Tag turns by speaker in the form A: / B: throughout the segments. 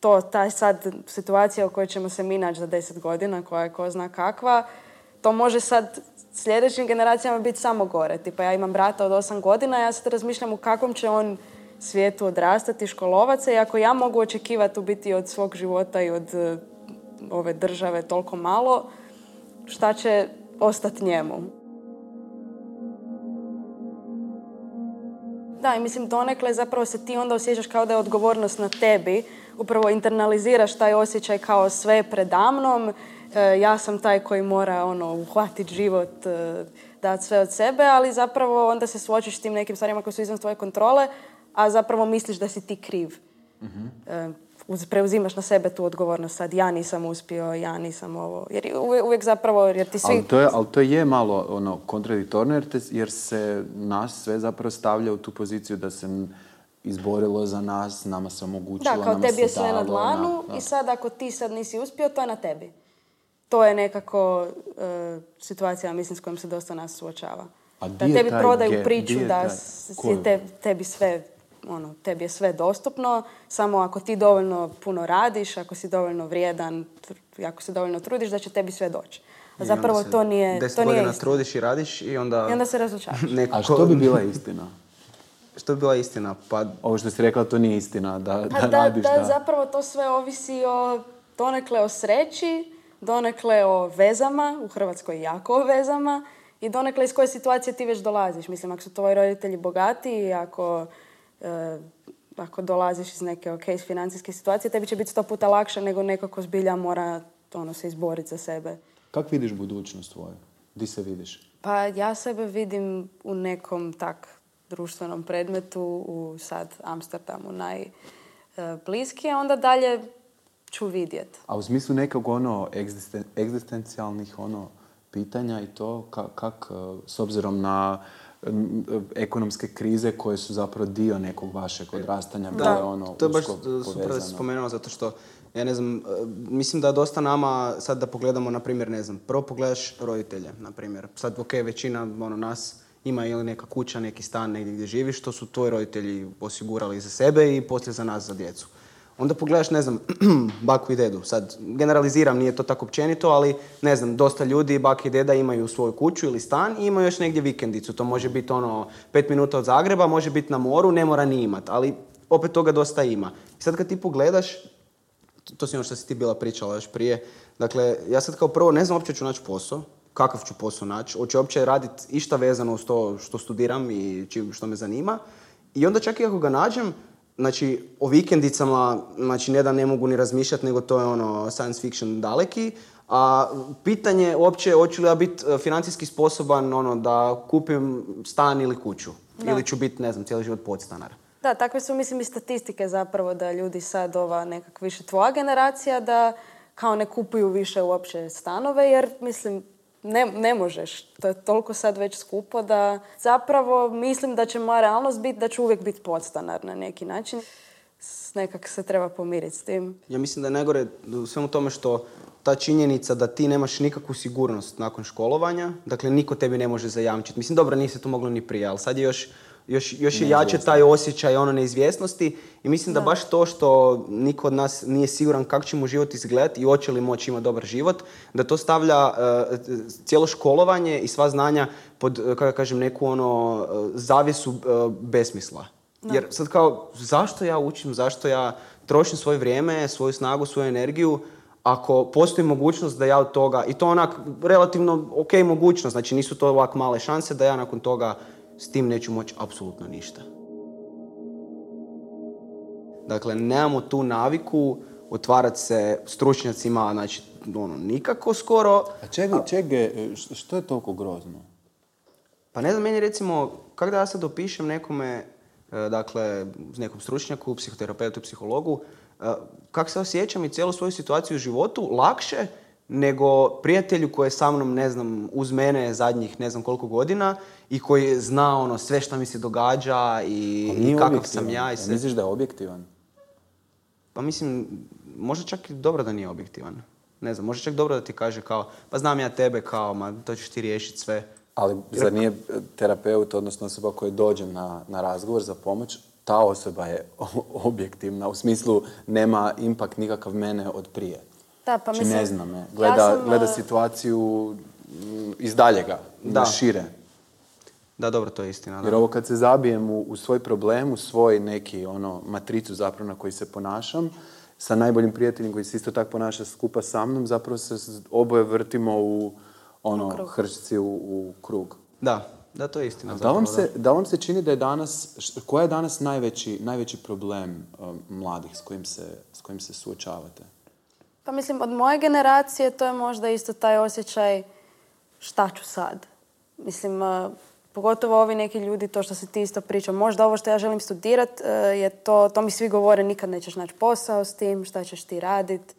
A: to, taj sad situacija u kojoj ćemo se mi naći za deset godina, koja je ko zna kakva, to može sad sljedećim generacijama biti samo gore. Tipa ja imam brata od osam godina, ja sad razmišljam u kakvom će on svijetu odrastati, školovat se i ako ja mogu očekivati u biti od svog života i od e, ove države toliko malo, šta će ostati njemu? Da, i mislim donekle zapravo se ti onda osjećaš kao da je odgovornost na tebi. Upravo internaliziraš taj osjećaj kao sve predamnom. E, ja sam taj koji mora ono, uhvatiti život, e, dati sve od sebe, ali zapravo onda se suočiš s tim nekim stvarima koje su izvan tvoje kontrole, a zapravo misliš da si ti kriv. Uh preuzimaš na sebe tu odgovornost sad ja nisam uspio, ja nisam ovo. Jer uvijek, zapravo, jer ti svi...
B: Ali to je, ali to je malo ono, kontradiktorno jer, jer se nas sve zapravo stavlja u tu poziciju da se izborilo za nas, nama se omogućilo,
A: Da, kao tebi je sve na dlanu i sad ako ti sad nisi uspio, to je na tebi. To je nekako uh, situacija, mislim, s kojom se dosta nas suočava.
B: A
A: da tebi prodaju priču da je tebi sve ono, tebi je sve dostupno, samo ako ti dovoljno puno radiš, ako si dovoljno vrijedan, ako se dovoljno trudiš, da će tebi sve doći. A zapravo to nije
C: Deset to
A: nije
C: godina trudiš i radiš i onda...
A: I onda se razočaraš.
B: A što bi bila istina?
C: što bi bila istina? Pa...
B: Ovo što si rekla, to nije istina, da,
A: pa da, radiš, da, da. zapravo to sve ovisi o donekle o sreći, donekle o vezama, u Hrvatskoj jako o vezama, i donekle iz koje situacije ti već dolaziš. Mislim, ako su tvoji roditelji bogati i ako E, ako dolaziš iz neke ok financijske situacije, tebi će biti sto puta lakše nego neko ko zbilja mora ono, se izboriti za sebe.
B: Kako vidiš budućnost tvoju? Di se vidiš?
A: Pa ja sebe vidim u nekom tak društvenom predmetu u sad Amsterdamu najbliskije, onda dalje ću vidjet.
B: A u smislu nekog ono egzistencijalnih ono pitanja i to kak, s obzirom na ekonomske krize koje su zapravo dio nekog vašeg odrastanja.
C: Da, ono to je baš super spomenuo zato što ja ne znam, e, mislim da dosta nama, sad da pogledamo, na primjer, ne znam, prvo pogledaš roditelje, na primjer. Sad, ok, većina ono, nas ima ili neka kuća, neki stan negdje gdje živiš, to su tvoji roditelji osigurali za sebe i poslije za nas, za djecu. Onda pogledaš, ne znam, baku i dedu. Sad, generaliziram, nije to tako općenito, ali ne znam, dosta ljudi, bak i deda imaju svoju kuću ili stan i imaju još negdje vikendicu. To može biti ono pet minuta od Zagreba, može biti na moru, ne mora ni imat, ali opet toga dosta ima. I sad kad ti pogledaš, to si ono što si ti bila pričala još prije, dakle, ja sad kao prvo ne znam uopće ću naći posao, kakav ću posao naći, hoću uopće raditi išta vezano uz to što studiram i što me zanima. I onda čak i ako ga nađem, znači o vikendicama, znači ne da ne mogu ni razmišljati, nego to je ono science fiction daleki. A pitanje uopće hoću li ja biti e, financijski sposoban ono, da kupim stan ili kuću. Ili ću biti, ne znam, cijeli život podstanar.
A: Da, takve su mislim i statistike zapravo da ljudi sad ova nekak više tvoja generacija da kao ne kupuju više uopće stanove jer mislim ne, ne možeš. To je toliko sad već skupo da zapravo mislim da će moja realnost biti da ću uvijek biti podstanar na neki način. Nekak se treba pomiriti s tim.
C: Ja mislim da je najgore u svemu tome što ta činjenica da ti nemaš nikakvu sigurnost nakon školovanja, dakle niko tebi ne može zajamčiti. Mislim, dobro, nije se to moglo ni prije, ali sad je još još, još je jače taj osjećaj ono neizvjesnosti i mislim da. baš to što niko od nas nije siguran kako će mu život izgledati i hoće li moći imati dobar život, da to stavlja uh, cijelo školovanje i sva znanja pod, uh, kako kažem, neku ono uh, zavjesu besmisla. Jer sad kao, zašto ja učim, zašto ja trošim svoje vrijeme, svoju snagu, svoju energiju, ako postoji mogućnost da ja od toga, i to onak relativno ok mogućnost, znači nisu to ovak male šanse da ja nakon toga s tim neću moći apsolutno ništa. Dakle, nemamo tu naviku otvarati se stručnjacima, znači, ono, nikako skoro.
B: A čega, čega, što je toliko grozno?
C: Pa ne znam, meni recimo, kako da ja sad opišem nekome, e, dakle, nekom stručnjaku, psihoterapeutu, psihologu, e, kako se osjećam i cijelu svoju situaciju u životu, lakše nego prijatelju koji je sa mnom, ne znam, uz mene zadnjih ne znam koliko godina i koji zna ono sve što mi se događa i, i kakav sam ja. I
B: sve. Misliš da je objektivan?
C: Pa mislim, možda čak i dobro da nije objektivan. Ne znam, možda čak dobro da ti kaže kao, pa znam ja tebe kao, ma to ćeš ti riješiti sve.
B: Ali zar nije terapeut, odnosno osoba koja dođe na, na razgovor za pomoć, ta osoba je objektivna, u smislu nema impact nikakav mene od prije.
A: Da, pa
B: znači,
A: mislim,
B: ne znam me. Gleda, gleda
A: e,
B: situaciju mm, iz daljega, da. šire.
C: Da, dobro, to je istina.
B: Jer ovo kad se zabijem u, u svoj problem, u svoj neki ono, matricu zapravo na koji se ponašam, sa najboljim prijateljem koji se isto tako ponaša skupa sa mnom, zapravo se oboje vrtimo u ono, hrčci u, u krug.
C: Da, da, to je istina.
B: Da vam, se, da vam se čini da je danas, koja je danas najveći, najveći problem um, mladih s kojim, se, s kojim se suočavate?
A: Pa mislim, od moje generacije to je možda isto taj osjećaj šta ću sad. Mislim, uh, pogotovo ovi neki ljudi, to što se ti isto pričao, možda ovo što ja želim studirat, uh, je to, to mi svi govore, nikad nećeš naći posao s tim, šta ćeš ti radit.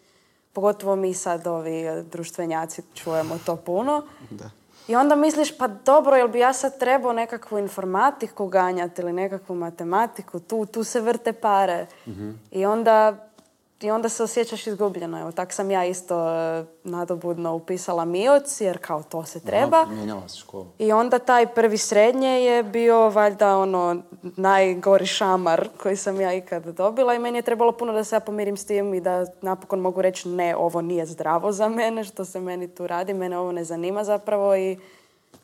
A: Pogotovo mi sad, ovi uh, društvenjaci, čujemo to puno. Da. I onda misliš, pa dobro, jel bi ja sad trebao nekakvu informatiku ganjati ili nekakvu matematiku, tu, tu se vrte pare. Mhm. I onda i onda se osjećaš izgubljeno. Evo, tak sam ja isto e, nadobudno upisala MIOC, jer kao to se treba. I onda taj prvi srednje je bio valjda ono najgori šamar koji sam ja ikad dobila i meni je trebalo puno da se ja pomirim s tim i da napokon mogu reći ne, ovo nije zdravo za mene, što se meni tu radi, mene ovo ne zanima zapravo i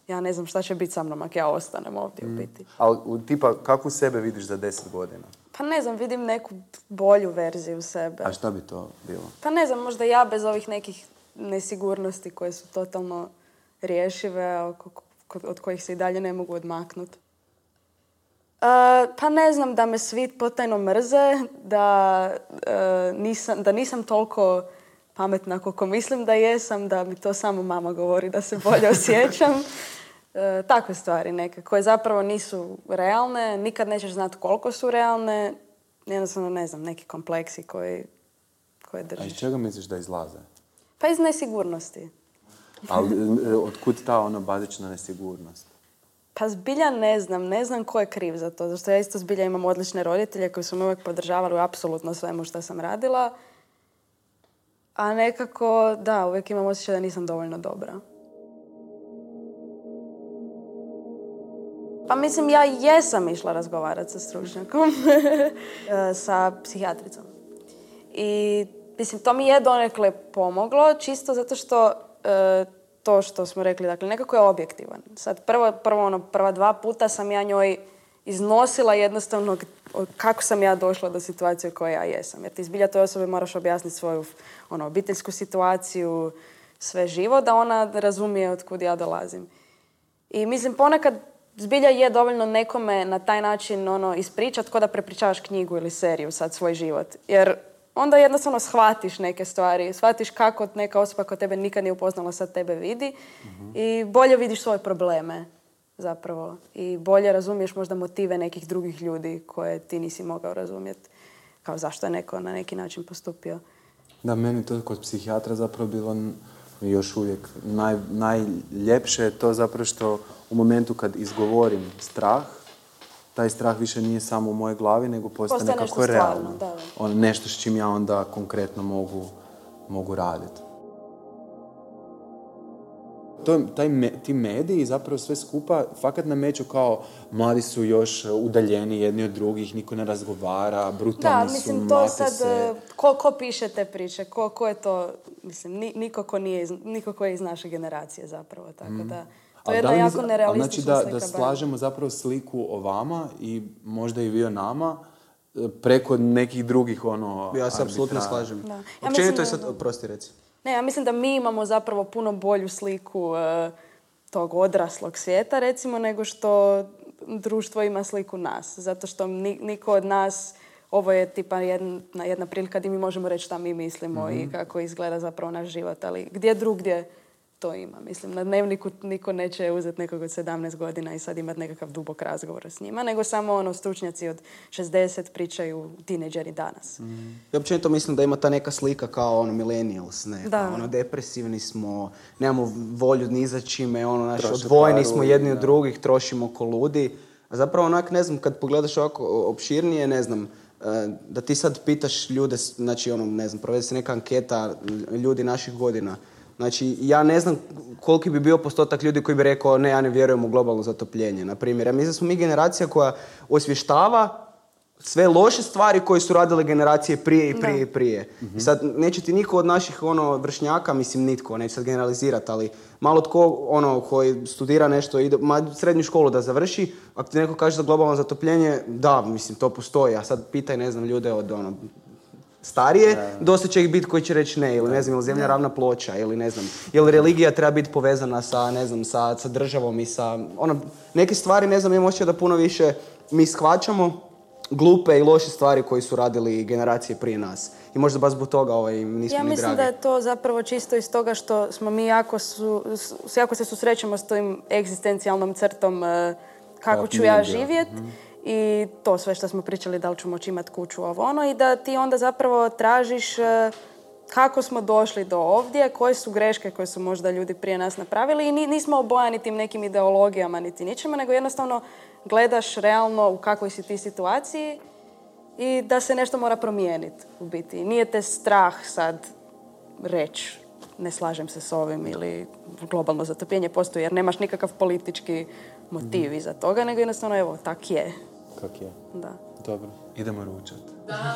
A: ja ne znam šta će biti sa mnom ako ja ostanem ovdje u mm. biti.
B: Ali tipa, kako sebe vidiš za deset godina?
A: Pa ne znam, vidim neku bolju verziju sebe.
B: A šta bi to bilo?
A: Pa ne znam, možda ja bez ovih nekih nesigurnosti koje su totalno rješive, od kojih se i dalje ne mogu odmaknuti. Uh, pa ne znam, da me svi potajno mrze, da, uh, nisam, da nisam toliko pametna koliko mislim da jesam, da mi to samo mama govori da se bolje osjećam. E, takve stvari neke koje zapravo nisu realne, nikad nećeš znati koliko su realne, jednostavno ne znam, neki kompleksi koji, koje držiš.
B: A iz čega misliš da izlaze?
A: Pa iz nesigurnosti.
B: Ali e, otkud ta ono bazična nesigurnost?
A: Pa zbilja ne znam, ne znam ko je kriv za to. Zašto ja isto zbilja imam odlične roditelje koji su me uvijek podržavali u apsolutno svemu što sam radila. A nekako, da, uvijek imam osjećaj da nisam dovoljno dobra. Pa mislim, ja jesam išla razgovarati sa stručnjakom, e, sa psihijatricom. I mislim, to mi je donekle pomoglo, čisto zato što e, to što smo rekli, dakle, nekako je objektivan. Sad, prvo, prvo ono, prva dva puta sam ja njoj iznosila jednostavno kako sam ja došla do situacije koja ja jesam. Jer ti zbilja toj osobi moraš objasniti svoju ono, obiteljsku situaciju, sve živo, da ona razumije od ja dolazim. I mislim, ponekad zbilja je dovoljno nekome na taj način ono, ispričat ko da prepričavaš knjigu ili seriju sad svoj život. Jer onda jednostavno shvatiš neke stvari, shvatiš kako neka osoba koja tebe nikad nije upoznala sad tebe vidi mhm. i bolje vidiš svoje probleme zapravo i bolje razumiješ možda motive nekih drugih ljudi koje ti nisi mogao razumjeti kao zašto je neko na neki način postupio.
B: Da, meni to kod psihijatra zapravo bilo još uvijek naj, najljepše je to zapravo što u momentu kad izgovorim strah, taj strah više nije samo u mojoj glavi, nego postane, postane kako je realno. On, nešto s čim ja onda konkretno mogu, mogu raditi to, taj ti mediji zapravo sve skupa fakat nameću kao mladi su još udaljeni jedni od drugih, niko ne razgovara, brutalni
A: da, mislim, to sad, se. Ko, ko piše te priče, ko, ko je to, mislim, niko ko, nije, niko ko je iz naše generacije zapravo, tako mm. da... To je jedna jako nerealistična
B: znači da, da slažemo zapravo sliku o vama i možda i vi o nama e, preko nekih drugih ono...
C: Ja se apsolutno slažem. Da. Ja Općenito je sad, prosti reci.
A: Ne, ja mislim da mi imamo zapravo puno bolju sliku e, tog odraslog svijeta, recimo, nego što društvo ima sliku nas. Zato što niko od nas, ovo je tipa jedna, jedna prilika gdje mi možemo reći šta mi mislimo i mhm. kako izgleda zapravo naš život, ali gdje drugdje to ima. Mislim, na dnevniku niko neće uzeti nekog od 17 godina i sad imati nekakav dubok razgovor s njima, nego samo ono stručnjaci od 60 pričaju tineđeri danas.
C: Mm. Ja općenito mislim da ima ta neka slika kao ono millennials, ne? Da. Ono depresivni smo, nemamo volju ni za čime, ono, naš, odvojeni smo jedni od drugih, trošimo ko ludi. A zapravo onak, ne znam, kad pogledaš ovako opširnije, ne znam, e, da ti sad pitaš ljude, znači ono, ne znam, provede se neka anketa ljudi naših godina, Znači, ja ne znam koliki bi bio postotak ljudi koji bi rekao ne, ja ne vjerujem u globalno zatopljenje, na primjer. Ja mislim da smo mi generacija koja osvještava sve loše stvari koje su radile generacije prije i prije i prije. I sad, neće ti niko od naših ono, vršnjaka, mislim nitko, neće sad generalizirati, ali malo tko ono, koji studira nešto, ide, ma, srednju školu da završi, ako ti neko kaže za globalno zatopljenje, da, mislim, to postoji, a sad pitaj, ne znam, ljude od ono, starije, dosta će ih biti koji će reći ne, ili ne znam, ili zemlja ravna ploča, ili ne znam, ili religija treba biti povezana sa, ne znam, sa, sa državom i sa, ono, neke stvari, ne znam, imam osjećaj da puno više mi shvaćamo glupe i loše stvari koji su radili generacije prije nas. I možda baš zbog toga ovaj, nismo
A: Ja
C: ni
A: mislim
C: dragi.
A: da je to zapravo čisto iz toga što smo mi jako, su, jako se susrećemo s tim egzistencijalnom crtom e, kako ću ja
B: bilo.
A: živjet i to sve što smo pričali da li ću moći imati kuću ovo ono i da ti onda zapravo tražiš e, kako smo došli do ovdje, koje su greške koje su možda ljudi prije nas napravili i ni- nismo obojani tim nekim ideologijama niti ničime, nego jednostavno gledaš realno u kakvoj si ti situaciji i da se nešto mora promijeniti u biti. Nije te strah sad reći ne slažem se s ovim ili globalno zatopljenje postoji jer nemaš nikakav politički motiv iza toga, nego jednostavno evo, tak je.
B: Kak je?
A: Da.
B: Dobro. Idemo ručati.
D: Da,